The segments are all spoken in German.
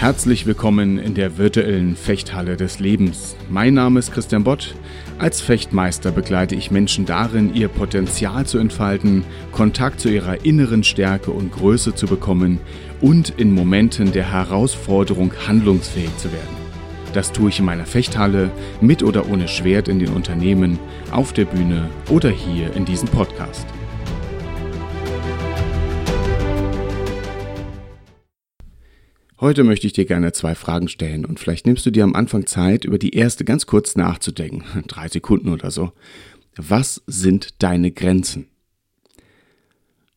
Herzlich willkommen in der virtuellen Fechthalle des Lebens. Mein Name ist Christian Bott. Als Fechtmeister begleite ich Menschen darin, ihr Potenzial zu entfalten, Kontakt zu ihrer inneren Stärke und Größe zu bekommen und in Momenten der Herausforderung handlungsfähig zu werden. Das tue ich in meiner Fechthalle, mit oder ohne Schwert in den Unternehmen, auf der Bühne oder hier in diesem Podcast. Heute möchte ich dir gerne zwei Fragen stellen und vielleicht nimmst du dir am Anfang Zeit, über die erste ganz kurz nachzudenken, drei Sekunden oder so. Was sind deine Grenzen?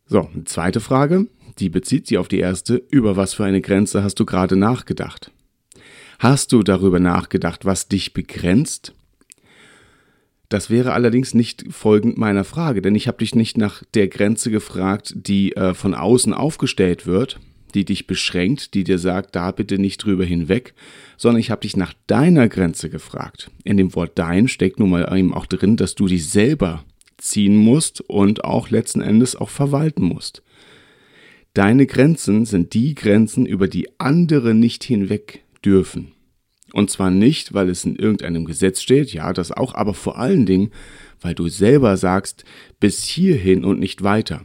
So, eine zweite Frage, die bezieht sich auf die erste. Über was für eine Grenze hast du gerade nachgedacht? Hast du darüber nachgedacht, was dich begrenzt? Das wäre allerdings nicht folgend meiner Frage, denn ich habe dich nicht nach der Grenze gefragt, die äh, von außen aufgestellt wird, die dich beschränkt, die dir sagt, da bitte nicht drüber hinweg, sondern ich habe dich nach deiner Grenze gefragt. In dem Wort dein steckt nun mal eben auch drin, dass du dich selber ziehen musst und auch letzten Endes auch verwalten musst. Deine Grenzen sind die Grenzen, über die andere nicht hinweg dürfen. Und zwar nicht, weil es in irgendeinem Gesetz steht, ja, das auch, aber vor allen Dingen, weil du selber sagst, bis hierhin und nicht weiter.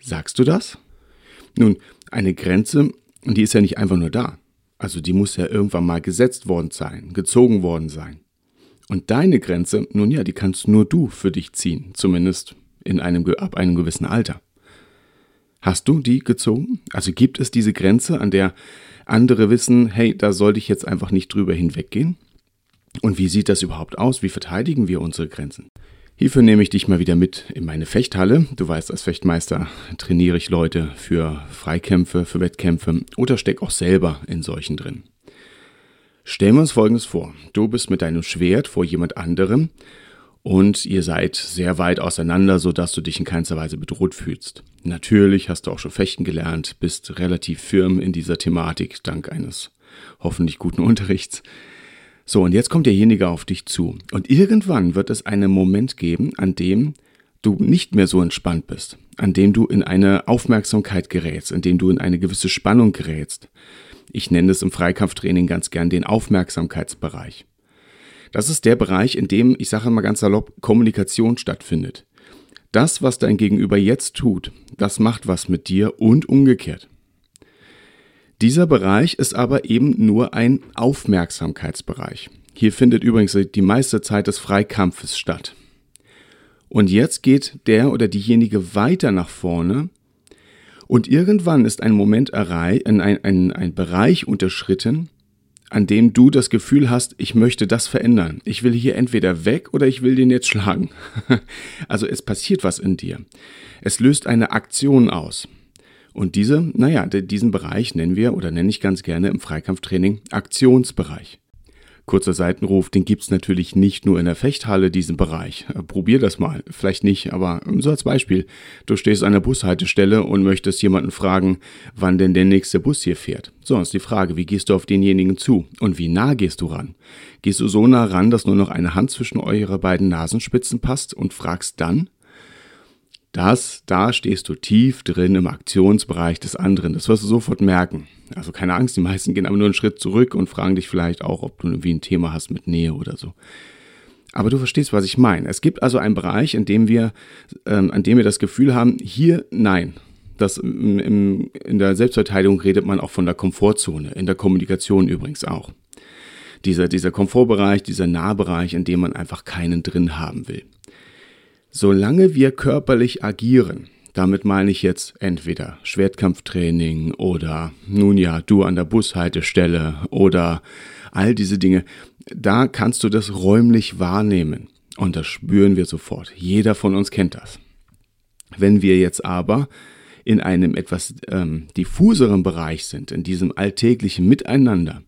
Sagst du das? Nun, eine Grenze, die ist ja nicht einfach nur da. Also die muss ja irgendwann mal gesetzt worden sein, gezogen worden sein. Und deine Grenze, nun ja, die kannst nur du für dich ziehen, zumindest in einem, ab einem gewissen Alter. Hast du die gezogen? Also gibt es diese Grenze, an der andere wissen, hey, da sollte ich jetzt einfach nicht drüber hinweggehen? Und wie sieht das überhaupt aus? Wie verteidigen wir unsere Grenzen? Hierfür nehme ich dich mal wieder mit in meine Fechthalle. Du weißt, als Fechtmeister trainiere ich Leute für Freikämpfe, für Wettkämpfe oder steck auch selber in solchen drin. Stellen wir uns Folgendes vor. Du bist mit deinem Schwert vor jemand anderem und ihr seid sehr weit auseinander, sodass du dich in keinster Weise bedroht fühlst. Natürlich hast du auch schon fechten gelernt, bist relativ firm in dieser Thematik, dank eines hoffentlich guten Unterrichts. So, und jetzt kommt derjenige auf dich zu. Und irgendwann wird es einen Moment geben, an dem du nicht mehr so entspannt bist, an dem du in eine Aufmerksamkeit gerätst, in dem du in eine gewisse Spannung gerätst. Ich nenne es im Freikampftraining ganz gern den Aufmerksamkeitsbereich. Das ist der Bereich, in dem, ich sage mal ganz salopp, Kommunikation stattfindet. Das, was dein Gegenüber jetzt tut, das macht was mit dir und umgekehrt. Dieser Bereich ist aber eben nur ein Aufmerksamkeitsbereich. Hier findet übrigens die meiste Zeit des Freikampfes statt. Und jetzt geht der oder diejenige weiter nach vorne und irgendwann ist ein Moment erreicht, ein, ein, ein Bereich unterschritten, an dem du das Gefühl hast, ich möchte das verändern. Ich will hier entweder weg oder ich will den jetzt schlagen. also es passiert was in dir. Es löst eine Aktion aus. Und diese, naja, diesen Bereich nennen wir oder nenne ich ganz gerne im Freikampftraining Aktionsbereich. Kurzer Seitenruf, den gibt's natürlich nicht nur in der Fechthalle, diesen Bereich. Äh, probier das mal. Vielleicht nicht, aber so als Beispiel. Du stehst an der Bushaltestelle und möchtest jemanden fragen, wann denn der nächste Bus hier fährt. So, ist die Frage, wie gehst du auf denjenigen zu? Und wie nah gehst du ran? Gehst du so nah ran, dass nur noch eine Hand zwischen eure beiden Nasenspitzen passt und fragst dann? Das, da stehst du tief drin im Aktionsbereich des anderen. Das wirst du sofort merken. Also keine Angst, die meisten gehen aber nur einen Schritt zurück und fragen dich vielleicht auch, ob du irgendwie ein Thema hast mit Nähe oder so. Aber du verstehst, was ich meine. Es gibt also einen Bereich, in dem wir, ähm, an dem wir das Gefühl haben, hier nein. Das im, im, in der Selbstverteidigung redet man auch von der Komfortzone, in der Kommunikation übrigens auch. Dieser, dieser Komfortbereich, dieser Nahbereich, in dem man einfach keinen drin haben will. Solange wir körperlich agieren, damit meine ich jetzt entweder Schwertkampftraining oder nun ja, du an der Bushaltestelle oder all diese Dinge, da kannst du das räumlich wahrnehmen. Und das spüren wir sofort. Jeder von uns kennt das. Wenn wir jetzt aber in einem etwas ähm, diffuseren Bereich sind, in diesem alltäglichen Miteinander,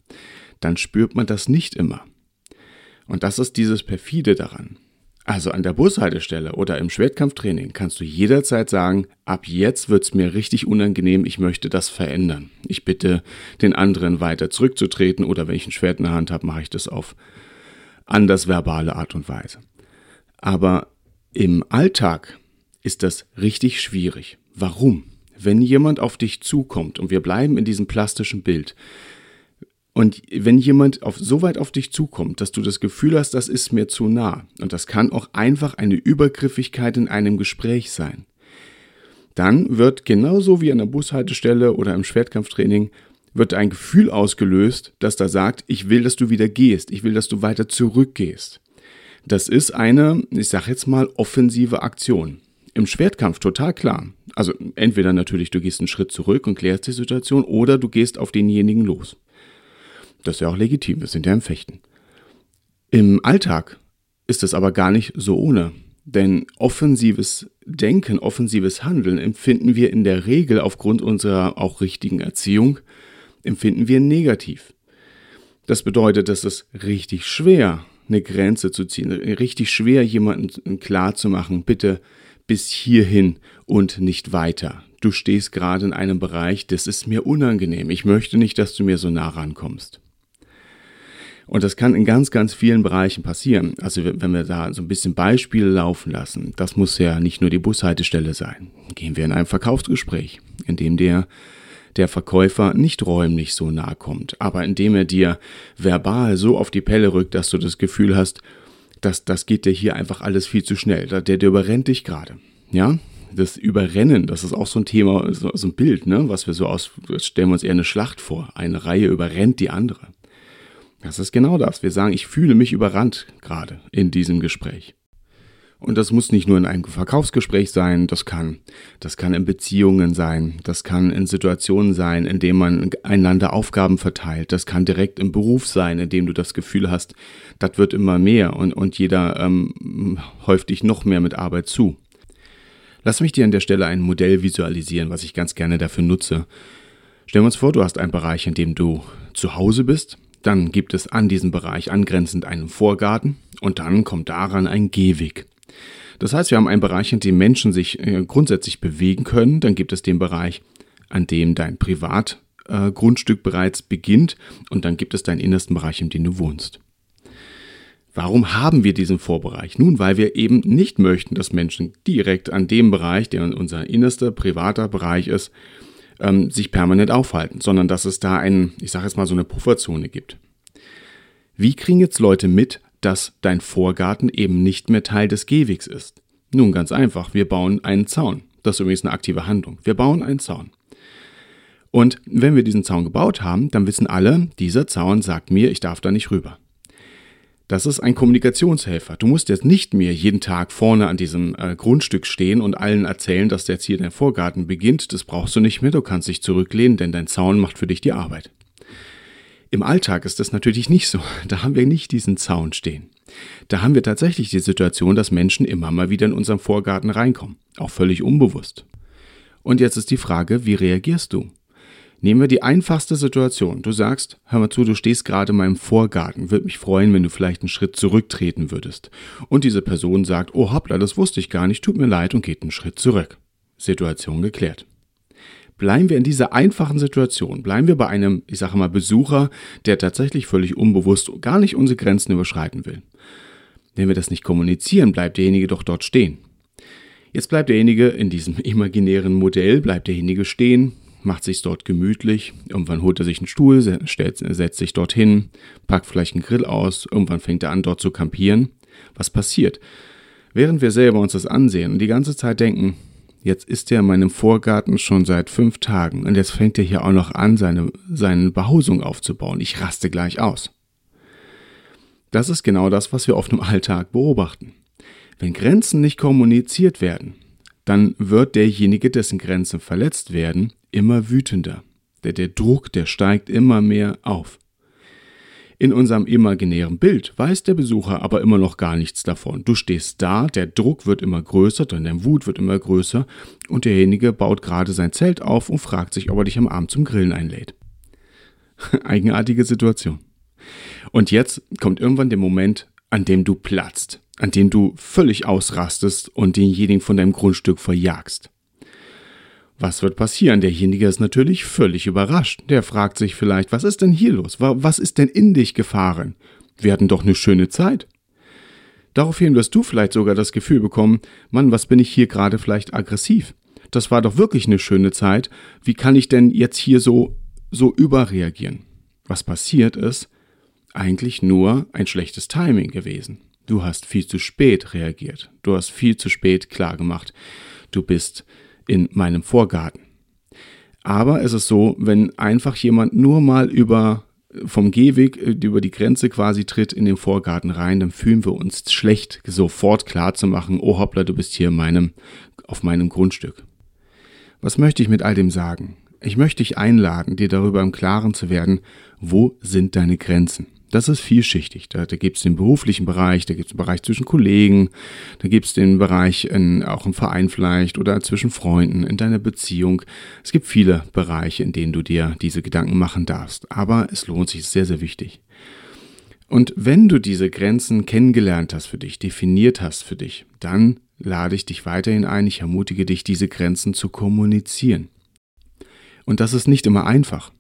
dann spürt man das nicht immer. Und das ist dieses perfide daran. Also an der Bushaltestelle oder im Schwertkampftraining kannst du jederzeit sagen, ab jetzt wird's mir richtig unangenehm, ich möchte das verändern. Ich bitte den anderen weiter zurückzutreten oder wenn ich ein Schwert in der Hand habe, mache ich das auf anders verbale Art und Weise. Aber im Alltag ist das richtig schwierig. Warum? wenn jemand auf dich zukommt und wir bleiben in diesem plastischen Bild, und wenn jemand auf, so weit auf dich zukommt, dass du das Gefühl hast, das ist mir zu nah, und das kann auch einfach eine Übergriffigkeit in einem Gespräch sein, dann wird genauso wie an der Bushaltestelle oder im Schwertkampftraining wird ein Gefühl ausgelöst, das da sagt, ich will, dass du wieder gehst, ich will, dass du weiter zurückgehst. Das ist eine, ich sag jetzt mal, offensive Aktion. Im Schwertkampf total klar. Also entweder natürlich du gehst einen Schritt zurück und klärst die Situation oder du gehst auf denjenigen los. Das ist ja auch legitim, wir sind ja im Fechten. Im Alltag ist es aber gar nicht so ohne. Denn offensives Denken, offensives Handeln empfinden wir in der Regel aufgrund unserer auch richtigen Erziehung, empfinden wir negativ. Das bedeutet, dass es richtig schwer, eine Grenze zu ziehen, richtig schwer, jemandem klar zu machen, bitte bis hierhin und nicht weiter. Du stehst gerade in einem Bereich, das ist mir unangenehm. Ich möchte nicht, dass du mir so nah rankommst. Und das kann in ganz, ganz vielen Bereichen passieren. Also wenn wir da so ein bisschen Beispiele laufen lassen, das muss ja nicht nur die Bushaltestelle sein. Gehen wir in ein Verkaufsgespräch, in dem der der Verkäufer nicht räumlich so nahe kommt, aber indem er dir verbal so auf die Pelle rückt, dass du das Gefühl hast, dass das geht dir hier einfach alles viel zu schnell. Der, der überrennt dich gerade. Ja, das Überrennen, das ist auch so ein Thema, so, so ein Bild, ne, was wir so aus, stellen wir uns eher eine Schlacht vor. Eine Reihe überrennt die andere. Das ist genau das. Wir sagen, ich fühle mich überrannt gerade in diesem Gespräch. Und das muss nicht nur in einem Verkaufsgespräch sein, das kann, das kann in Beziehungen sein, das kann in Situationen sein, in denen man einander Aufgaben verteilt, das kann direkt im Beruf sein, in dem du das Gefühl hast, das wird immer mehr und, und jeder ähm, häuft dich noch mehr mit Arbeit zu. Lass mich dir an der Stelle ein Modell visualisieren, was ich ganz gerne dafür nutze. Stellen wir uns vor, du hast einen Bereich, in dem du zu Hause bist dann gibt es an diesem Bereich angrenzend einen Vorgarten und dann kommt daran ein Gehweg. Das heißt, wir haben einen Bereich, in dem Menschen sich äh, grundsätzlich bewegen können. Dann gibt es den Bereich, an dem dein Privatgrundstück äh, bereits beginnt und dann gibt es deinen innersten Bereich, in dem du wohnst. Warum haben wir diesen Vorbereich? Nun, weil wir eben nicht möchten, dass Menschen direkt an dem Bereich, der unser innerster privater Bereich ist, ähm, sich permanent aufhalten, sondern dass es da einen, ich sage jetzt mal so eine Pufferzone gibt. Wie kriegen jetzt Leute mit, dass dein Vorgarten eben nicht mehr Teil des Gehwegs ist? Nun ganz einfach, wir bauen einen Zaun. Das ist übrigens eine aktive Handlung. Wir bauen einen Zaun. Und wenn wir diesen Zaun gebaut haben, dann wissen alle, dieser Zaun sagt mir, ich darf da nicht rüber. Das ist ein Kommunikationshelfer. Du musst jetzt nicht mehr jeden Tag vorne an diesem äh, Grundstück stehen und allen erzählen, dass jetzt hier dein Vorgarten beginnt. Das brauchst du nicht mehr. Du kannst dich zurücklehnen, denn dein Zaun macht für dich die Arbeit. Im Alltag ist das natürlich nicht so. Da haben wir nicht diesen Zaun stehen. Da haben wir tatsächlich die Situation, dass Menschen immer mal wieder in unseren Vorgarten reinkommen. Auch völlig unbewusst. Und jetzt ist die Frage, wie reagierst du? Nehmen wir die einfachste Situation. Du sagst, hör mal zu, du stehst gerade in meinem Vorgarten. Würde mich freuen, wenn du vielleicht einen Schritt zurücktreten würdest. Und diese Person sagt, oh hoppla, das wusste ich gar nicht, tut mir leid und geht einen Schritt zurück. Situation geklärt. Bleiben wir in dieser einfachen Situation, bleiben wir bei einem, ich sage mal, Besucher, der tatsächlich völlig unbewusst gar nicht unsere Grenzen überschreiten will. Wenn wir das nicht kommunizieren, bleibt derjenige doch dort stehen. Jetzt bleibt derjenige in diesem imaginären Modell, bleibt derjenige stehen, macht sich dort gemütlich, irgendwann holt er sich einen Stuhl, stellt, setzt sich dorthin, packt vielleicht einen Grill aus, irgendwann fängt er an, dort zu kampieren. Was passiert? Während wir selber uns das ansehen und die ganze Zeit denken, jetzt ist er in meinem Vorgarten schon seit fünf Tagen und jetzt fängt er hier auch noch an, seine, seine Behausung aufzubauen. Ich raste gleich aus. Das ist genau das, was wir oft im Alltag beobachten. Wenn Grenzen nicht kommuniziert werden, dann wird derjenige, dessen Grenzen verletzt werden, immer wütender. Der, der Druck, der steigt immer mehr auf. In unserem imaginären Bild weiß der Besucher aber immer noch gar nichts davon. Du stehst da, der Druck wird immer größer, deine Wut wird immer größer und derjenige baut gerade sein Zelt auf und fragt sich, ob er dich am Abend zum Grillen einlädt. Eigenartige Situation. Und jetzt kommt irgendwann der Moment, an dem du platzt, an dem du völlig ausrastest und denjenigen von deinem Grundstück verjagst. Was wird passieren? Derjenige ist natürlich völlig überrascht. Der fragt sich vielleicht, was ist denn hier los? Was ist denn in dich gefahren? Wir hatten doch eine schöne Zeit. Daraufhin wirst du vielleicht sogar das Gefühl bekommen, Mann, was bin ich hier gerade vielleicht aggressiv? das war doch wirklich eine schöne Zeit. Wie kann ich denn jetzt hier so, so überreagieren? Was passiert ist, eigentlich nur ein schlechtes Timing gewesen. Du hast viel zu spät reagiert. Du hast viel zu spät klargemacht. Du bist in meinem Vorgarten. Aber es ist so, wenn einfach jemand nur mal über vom Gehweg äh, über die Grenze quasi tritt in den Vorgarten rein, dann fühlen wir uns schlecht, sofort klar zu machen, oh hoppla, du bist hier meinem, auf meinem Grundstück. Was möchte ich mit all dem sagen? Ich möchte dich einladen, dir darüber im Klaren zu werden, wo sind deine Grenzen? Das ist vielschichtig. Da, da gibt es den beruflichen Bereich, da gibt es den Bereich zwischen Kollegen, da gibt es den Bereich in, auch im Verein vielleicht oder zwischen Freunden, in deiner Beziehung. Es gibt viele Bereiche, in denen du dir diese Gedanken machen darfst. Aber es lohnt sich, ist sehr, sehr wichtig. Und wenn du diese Grenzen kennengelernt hast für dich, definiert hast für dich, dann lade ich dich weiterhin ein, ich ermutige dich, diese Grenzen zu kommunizieren. Und das ist nicht immer einfach.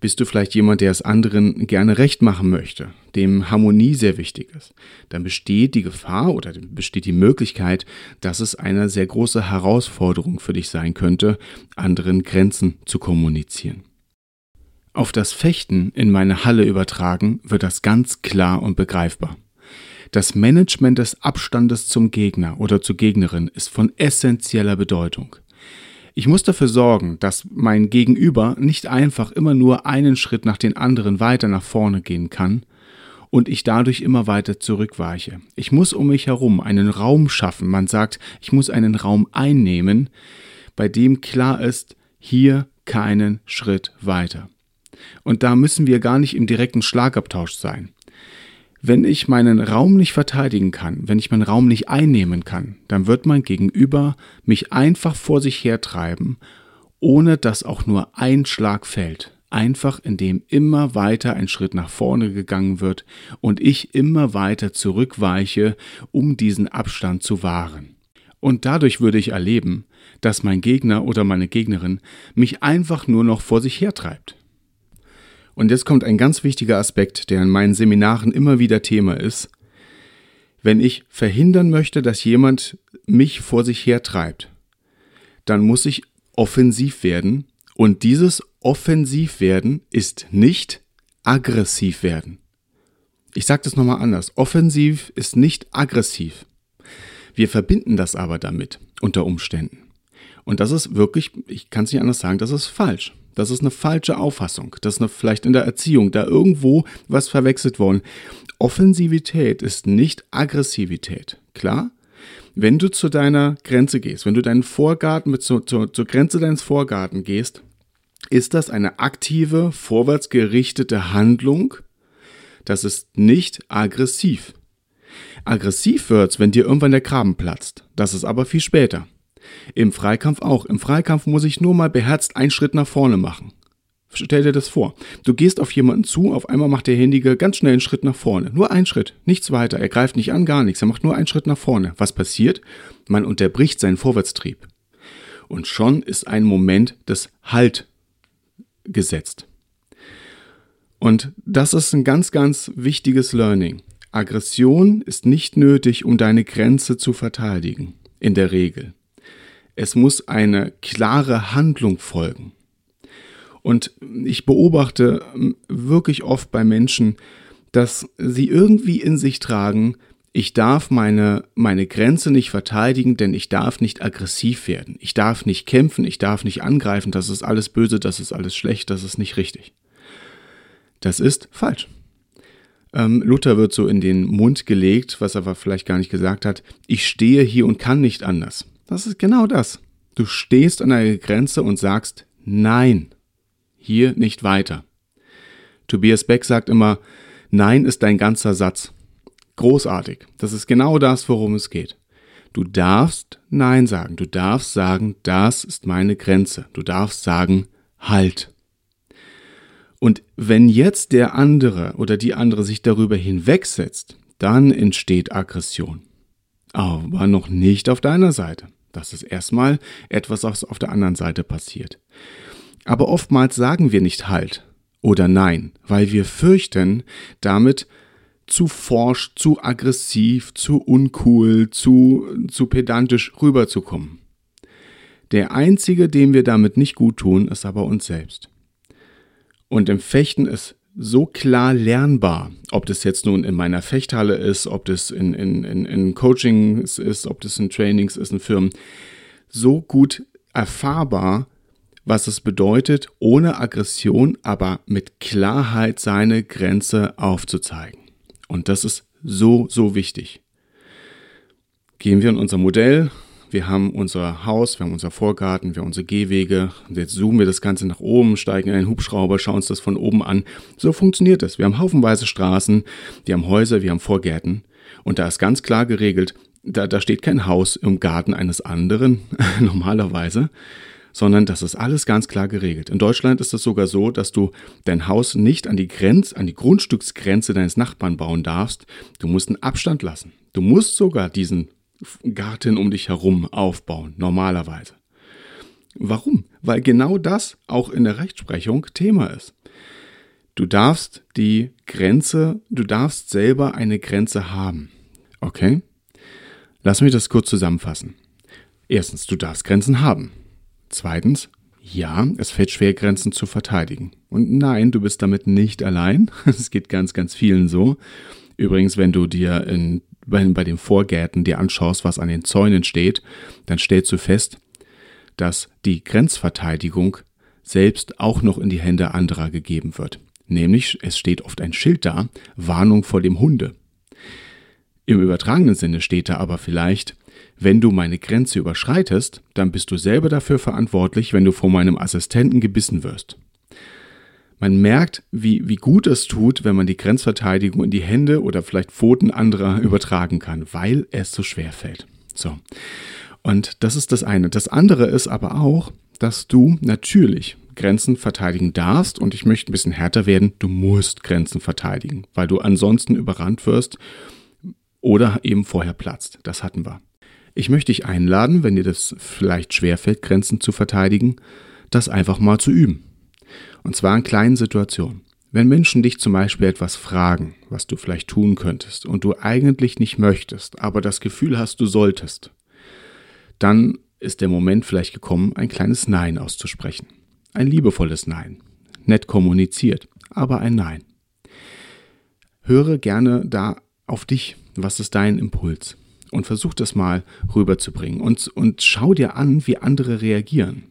Bist du vielleicht jemand, der es anderen gerne recht machen möchte, dem Harmonie sehr wichtig ist, dann besteht die Gefahr oder besteht die Möglichkeit, dass es eine sehr große Herausforderung für dich sein könnte, anderen Grenzen zu kommunizieren. Auf das Fechten in meine Halle übertragen wird das ganz klar und begreifbar. Das Management des Abstandes zum Gegner oder zur Gegnerin ist von essentieller Bedeutung. Ich muss dafür sorgen, dass mein Gegenüber nicht einfach immer nur einen Schritt nach den anderen weiter nach vorne gehen kann und ich dadurch immer weiter zurückweiche. Ich muss um mich herum einen Raum schaffen. Man sagt, ich muss einen Raum einnehmen, bei dem klar ist, hier keinen Schritt weiter. Und da müssen wir gar nicht im direkten Schlagabtausch sein. Wenn ich meinen Raum nicht verteidigen kann, wenn ich meinen Raum nicht einnehmen kann, dann wird mein Gegenüber mich einfach vor sich hertreiben, ohne dass auch nur ein Schlag fällt. Einfach indem immer weiter ein Schritt nach vorne gegangen wird und ich immer weiter zurückweiche, um diesen Abstand zu wahren. Und dadurch würde ich erleben, dass mein Gegner oder meine Gegnerin mich einfach nur noch vor sich hertreibt. Und jetzt kommt ein ganz wichtiger Aspekt, der in meinen Seminaren immer wieder Thema ist. Wenn ich verhindern möchte, dass jemand mich vor sich hertreibt, dann muss ich offensiv werden. Und dieses offensiv werden ist nicht aggressiv werden. Ich sage das nochmal anders. Offensiv ist nicht aggressiv. Wir verbinden das aber damit unter Umständen. Und das ist wirklich, ich kann es nicht anders sagen, das ist falsch. Das ist eine falsche Auffassung. Das ist eine, vielleicht in der Erziehung da irgendwo was verwechselt worden. Offensivität ist nicht Aggressivität. Klar? Wenn du zu deiner Grenze gehst, wenn du deinen Vorgarten mit zu, zu, zur Grenze deines Vorgarten gehst, ist das eine aktive, vorwärtsgerichtete Handlung. Das ist nicht aggressiv. Aggressiv wird's, wenn dir irgendwann der Graben platzt. Das ist aber viel später. Im Freikampf auch. Im Freikampf muss ich nur mal beherzt einen Schritt nach vorne machen. Stell dir das vor. Du gehst auf jemanden zu, auf einmal macht der Händige ganz schnell einen Schritt nach vorne. Nur einen Schritt, nichts weiter. Er greift nicht an, gar nichts. Er macht nur einen Schritt nach vorne. Was passiert? Man unterbricht seinen Vorwärtstrieb. Und schon ist ein Moment des Halt gesetzt. Und das ist ein ganz, ganz wichtiges Learning. Aggression ist nicht nötig, um deine Grenze zu verteidigen. In der Regel. Es muss eine klare Handlung folgen. Und ich beobachte ähm, wirklich oft bei Menschen, dass sie irgendwie in sich tragen, ich darf meine, meine Grenze nicht verteidigen, denn ich darf nicht aggressiv werden. Ich darf nicht kämpfen, ich darf nicht angreifen, das ist alles böse, das ist alles schlecht, das ist nicht richtig. Das ist falsch. Ähm, Luther wird so in den Mund gelegt, was er aber vielleicht gar nicht gesagt hat, ich stehe hier und kann nicht anders. Das ist genau das. Du stehst an einer Grenze und sagst Nein, hier nicht weiter. Tobias Beck sagt immer, Nein ist dein ganzer Satz. Großartig. Das ist genau das, worum es geht. Du darfst Nein sagen. Du darfst sagen, das ist meine Grenze. Du darfst sagen, halt. Und wenn jetzt der andere oder die andere sich darüber hinwegsetzt, dann entsteht Aggression. Aber noch nicht auf deiner Seite. Das ist erstmal etwas, was auf der anderen Seite passiert. Aber oftmals sagen wir nicht Halt oder Nein, weil wir fürchten, damit zu forsch, zu aggressiv, zu uncool, zu, zu pedantisch rüberzukommen. Der einzige, dem wir damit nicht gut tun, ist aber uns selbst. Und im Fechten ist so klar lernbar, ob das jetzt nun in meiner Fechthalle ist, ob das in, in, in, in Coachings ist, ob das in Trainings ist, in Firmen, so gut erfahrbar, was es bedeutet, ohne Aggression, aber mit Klarheit seine Grenze aufzuzeigen. Und das ist so, so wichtig. Gehen wir in unser Modell, wir haben unser Haus, wir haben unser Vorgarten, wir haben unsere Gehwege. Und jetzt zoomen wir das Ganze nach oben, steigen in einen Hubschrauber, schauen uns das von oben an. So funktioniert es. Wir haben haufenweise Straßen, wir haben Häuser, wir haben Vorgärten. Und da ist ganz klar geregelt, da, da steht kein Haus im Garten eines anderen, normalerweise, sondern das ist alles ganz klar geregelt. In Deutschland ist es sogar so, dass du dein Haus nicht an die Grenze, an die Grundstücksgrenze deines Nachbarn bauen darfst. Du musst einen Abstand lassen. Du musst sogar diesen Garten um dich herum aufbauen, normalerweise. Warum? Weil genau das auch in der Rechtsprechung Thema ist. Du darfst die Grenze, du darfst selber eine Grenze haben. Okay? Lass mich das kurz zusammenfassen. Erstens, du darfst Grenzen haben. Zweitens, ja, es fällt schwer, Grenzen zu verteidigen. Und nein, du bist damit nicht allein. Es geht ganz, ganz vielen so. Übrigens, wenn du dir in bei, bei den Vorgärten dir anschaust, was an den Zäunen steht, dann stellst du fest, dass die Grenzverteidigung selbst auch noch in die Hände anderer gegeben wird. Nämlich, es steht oft ein Schild da, Warnung vor dem Hunde. Im übertragenen Sinne steht da aber vielleicht, wenn du meine Grenze überschreitest, dann bist du selber dafür verantwortlich, wenn du von meinem Assistenten gebissen wirst. Man merkt, wie, wie gut es tut, wenn man die Grenzverteidigung in die Hände oder vielleicht Pfoten anderer übertragen kann, weil es so schwer fällt. So. Und das ist das eine. Das andere ist aber auch, dass du natürlich Grenzen verteidigen darfst und ich möchte ein bisschen härter werden, du musst Grenzen verteidigen, weil du ansonsten überrannt wirst oder eben vorher platzt. Das hatten wir. Ich möchte dich einladen, wenn dir das vielleicht schwerfällt, Grenzen zu verteidigen, das einfach mal zu üben. Und zwar in kleinen Situationen. Wenn Menschen dich zum Beispiel etwas fragen, was du vielleicht tun könntest und du eigentlich nicht möchtest, aber das Gefühl hast, du solltest, dann ist der Moment vielleicht gekommen, ein kleines Nein auszusprechen. Ein liebevolles Nein. Nett kommuniziert, aber ein Nein. Höre gerne da auf dich. Was ist dein Impuls? Und versuch das mal rüberzubringen und, und schau dir an, wie andere reagieren.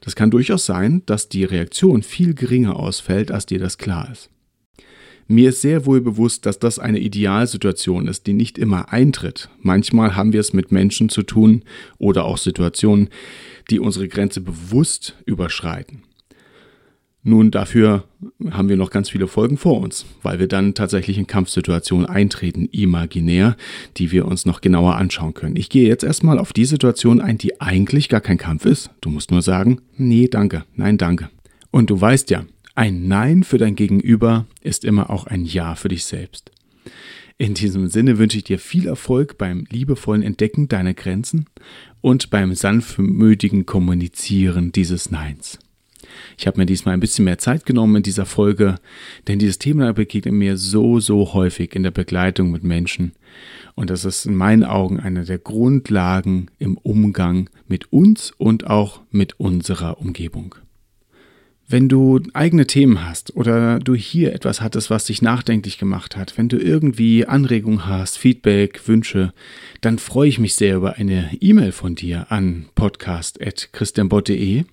Das kann durchaus sein, dass die Reaktion viel geringer ausfällt, als dir das klar ist. Mir ist sehr wohl bewusst, dass das eine Idealsituation ist, die nicht immer eintritt. Manchmal haben wir es mit Menschen zu tun oder auch Situationen, die unsere Grenze bewusst überschreiten. Nun, dafür haben wir noch ganz viele Folgen vor uns, weil wir dann tatsächlich in Kampfsituationen eintreten, imaginär, die wir uns noch genauer anschauen können. Ich gehe jetzt erstmal auf die Situation ein, die eigentlich gar kein Kampf ist. Du musst nur sagen, nee, danke, nein, danke. Und du weißt ja, ein Nein für dein Gegenüber ist immer auch ein Ja für dich selbst. In diesem Sinne wünsche ich dir viel Erfolg beim liebevollen Entdecken deiner Grenzen und beim sanftmütigen Kommunizieren dieses Neins. Ich habe mir diesmal ein bisschen mehr Zeit genommen in dieser Folge, denn dieses Thema begegnet mir so, so häufig in der Begleitung mit Menschen. Und das ist in meinen Augen eine der Grundlagen im Umgang mit uns und auch mit unserer Umgebung. Wenn du eigene Themen hast oder du hier etwas hattest, was dich nachdenklich gemacht hat, wenn du irgendwie Anregungen hast, Feedback, Wünsche, dann freue ich mich sehr über eine E-Mail von dir an podcast.christianbott.de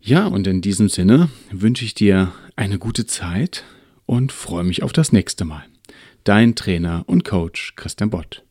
ja, und in diesem Sinne wünsche ich dir eine gute Zeit und freue mich auf das nächste Mal. Dein Trainer und Coach Christian Bott.